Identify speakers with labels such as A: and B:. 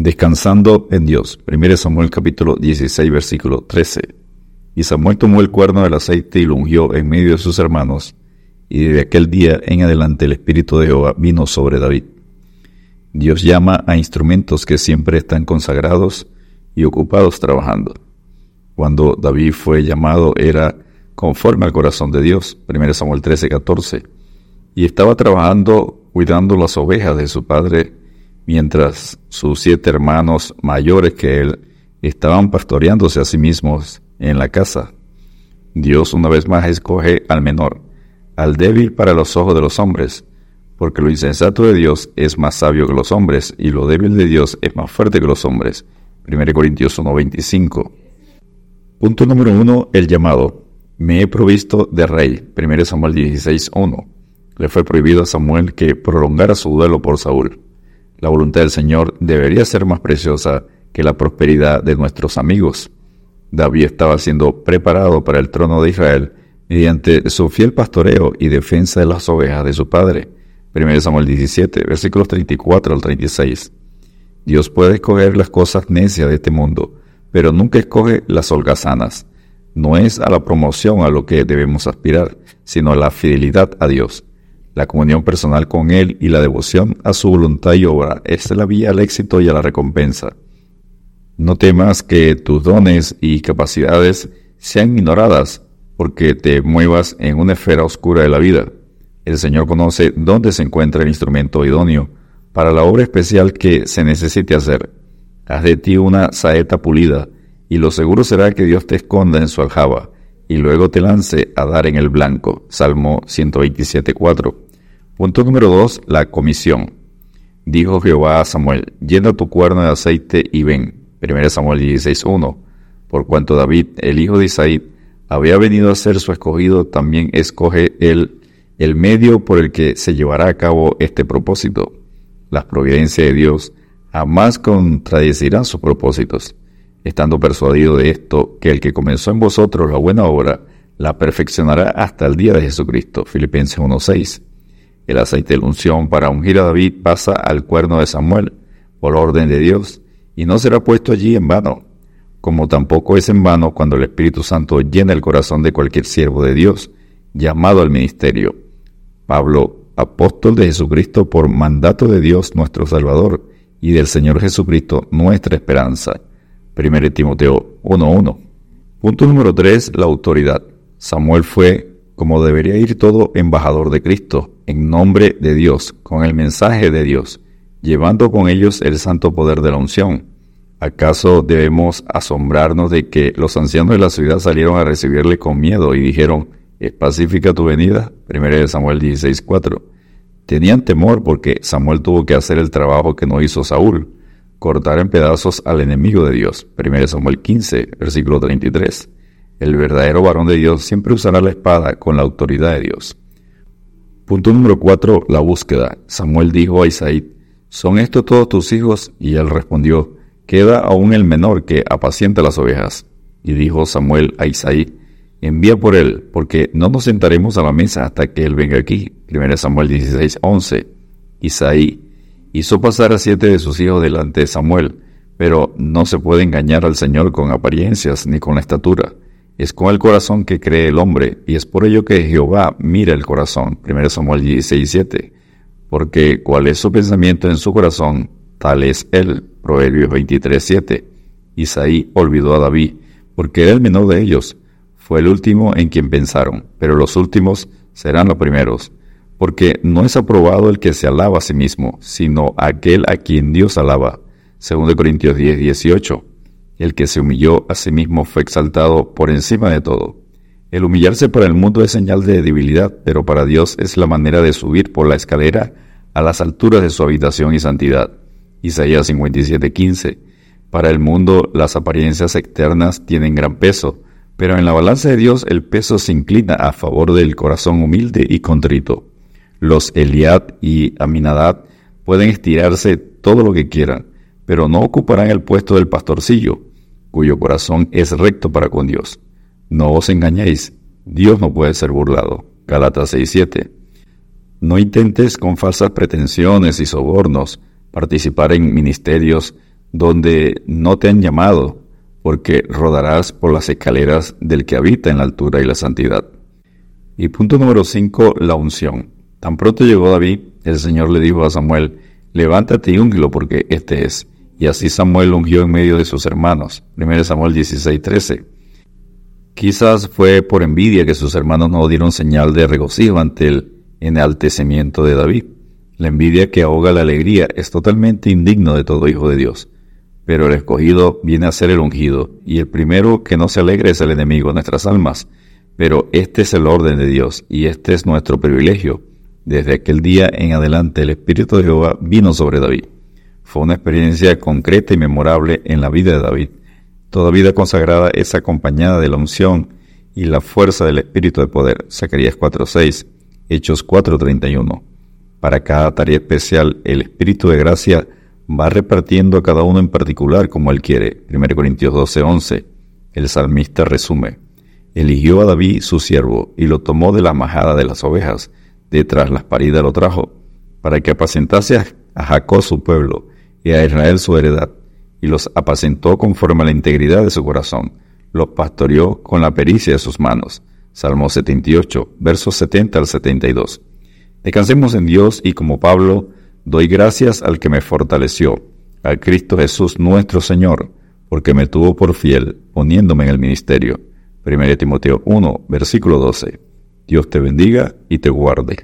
A: Descansando en Dios. 1 Samuel capítulo 16 versículo 13. Y Samuel tomó el cuerno del aceite y lo ungió en medio de sus hermanos, y desde aquel día en adelante el Espíritu de Jehová vino sobre David. Dios llama a instrumentos que siempre están consagrados y ocupados trabajando. Cuando David fue llamado era conforme al corazón de Dios, 1 Samuel 13, 14, y estaba trabajando cuidando las ovejas de su padre mientras sus siete hermanos mayores que él estaban pastoreándose a sí mismos en la casa. Dios una vez más escoge al menor, al débil para los ojos de los hombres, porque lo insensato de Dios es más sabio que los hombres, y lo débil de Dios es más fuerte que los hombres. 1 Corintios 1.25. Punto número 1. El llamado. Me he provisto de rey. 1 Samuel 16.1. Le fue prohibido a Samuel que prolongara su duelo por Saúl. La voluntad del Señor debería ser más preciosa que la prosperidad de nuestros amigos. David estaba siendo preparado para el trono de Israel mediante su fiel pastoreo y defensa de las ovejas de su padre. 1 Samuel 17, versículos 34 al 36. Dios puede escoger las cosas necias de este mundo, pero nunca escoge las holgazanas. No es a la promoción a lo que debemos aspirar, sino a la fidelidad a Dios. La comunión personal con Él y la devoción a su voluntad y obra es la vía al éxito y a la recompensa. No temas que tus dones y capacidades sean ignoradas porque te muevas en una esfera oscura de la vida. El Señor conoce dónde se encuentra el instrumento idóneo para la obra especial que se necesite hacer. Haz de ti una saeta pulida, y lo seguro será que Dios te esconda en su aljaba, y luego te lance a dar en el blanco. Salmo 127.4. Punto número 2. La comisión. Dijo Jehová a Samuel, llena tu cuerno de aceite y ven. 1 Samuel 16.1. Por cuanto David, el hijo de Isaí, había venido a ser su escogido, también escoge él el medio por el que se llevará a cabo este propósito. Las providencias de Dios jamás contradecirán sus propósitos, estando persuadido de esto, que el que comenzó en vosotros la buena obra, la perfeccionará hasta el día de Jesucristo. Filipenses 1.6. El aceite de unción para ungir a David pasa al cuerno de Samuel, por orden de Dios, y no será puesto allí en vano, como tampoco es en vano cuando el Espíritu Santo llena el corazón de cualquier siervo de Dios, llamado al ministerio. Pablo, apóstol de Jesucristo por mandato de Dios nuestro Salvador, y del Señor Jesucristo nuestra esperanza. 1 Timoteo 1.1. Punto número 3. La autoridad. Samuel fue como debería ir todo embajador de Cristo, en nombre de Dios, con el mensaje de Dios, llevando con ellos el santo poder de la unción. ¿Acaso debemos asombrarnos de que los ancianos de la ciudad salieron a recibirle con miedo y dijeron, ¿es pacífica tu venida? 1 Samuel 16:4. Tenían temor porque Samuel tuvo que hacer el trabajo que no hizo Saúl, cortar en pedazos al enemigo de Dios. 1 Samuel 15, versículo 33. El verdadero varón de Dios siempre usará la espada con la autoridad de Dios. Punto número 4. La búsqueda. Samuel dijo a Isaí, ¿son estos todos tus hijos? Y él respondió, queda aún el menor que apacienta las ovejas. Y dijo Samuel a Isaí, envía por él, porque no nos sentaremos a la mesa hasta que él venga aquí. 1 Samuel 16, 11. Isaí hizo pasar a siete de sus hijos delante de Samuel, pero no se puede engañar al Señor con apariencias ni con la estatura. Es con el corazón que cree el hombre, y es por ello que Jehová mira el corazón. 1 Samuel 16, 7. Porque cuál es su pensamiento en su corazón, tal es él. Proverbios 23, 7. Isaí olvidó a David, porque era el menor de ellos. Fue el último en quien pensaron, pero los últimos serán los primeros. Porque no es aprobado el que se alaba a sí mismo, sino aquel a quien Dios alaba. 2 Corintios 10, 18. El que se humilló a sí mismo fue exaltado por encima de todo. El humillarse para el mundo es señal de debilidad, pero para Dios es la manera de subir por la escalera a las alturas de su habitación y santidad. Isaías 57:15. Para el mundo las apariencias externas tienen gran peso, pero en la balanza de Dios el peso se inclina a favor del corazón humilde y contrito. Los Eliad y Aminadad pueden estirarse todo lo que quieran, pero no ocuparán el puesto del pastorcillo, cuyo corazón es recto para con Dios. No os engañéis, Dios no puede ser burlado. Galatas 6:7. No intentes con falsas pretensiones y sobornos participar en ministerios donde no te han llamado, porque rodarás por las escaleras del que habita en la altura y la santidad. Y punto número 5, la unción. Tan pronto llegó David, el Señor le dijo a Samuel, levántate y úngelo porque este es. Y así Samuel ungió en medio de sus hermanos. 1 Samuel 16, 13. Quizás fue por envidia que sus hermanos no dieron señal de regocijo ante el enaltecimiento de David. La envidia que ahoga la alegría es totalmente indigno de todo hijo de Dios. Pero el escogido viene a ser el ungido, y el primero que no se alegre es el enemigo de nuestras almas. Pero este es el orden de Dios, y este es nuestro privilegio. Desde aquel día en adelante el Espíritu de Jehová vino sobre David. Fue una experiencia concreta y memorable en la vida de David. Toda vida consagrada es acompañada de la unción y la fuerza del Espíritu de poder. Zacarías 4.6, Hechos 4.31. Para cada tarea especial, el Espíritu de gracia va repartiendo a cada uno en particular como él quiere. 1 Corintios 12:11. El salmista resume. Eligió a David su siervo y lo tomó de la majada de las ovejas, detrás las paridas lo trajo, para que apacentase a Jacob su pueblo y a Israel su heredad, y los apacentó conforme a la integridad de su corazón, los pastoreó con la pericia de sus manos. Salmo 78, versos 70 al 72. Descansemos en Dios y como Pablo, Doy gracias al que me fortaleció, al Cristo Jesús nuestro Señor, porque me tuvo por fiel, poniéndome en el ministerio. 1 Timoteo 1, versículo 12. Dios te bendiga y te guarde.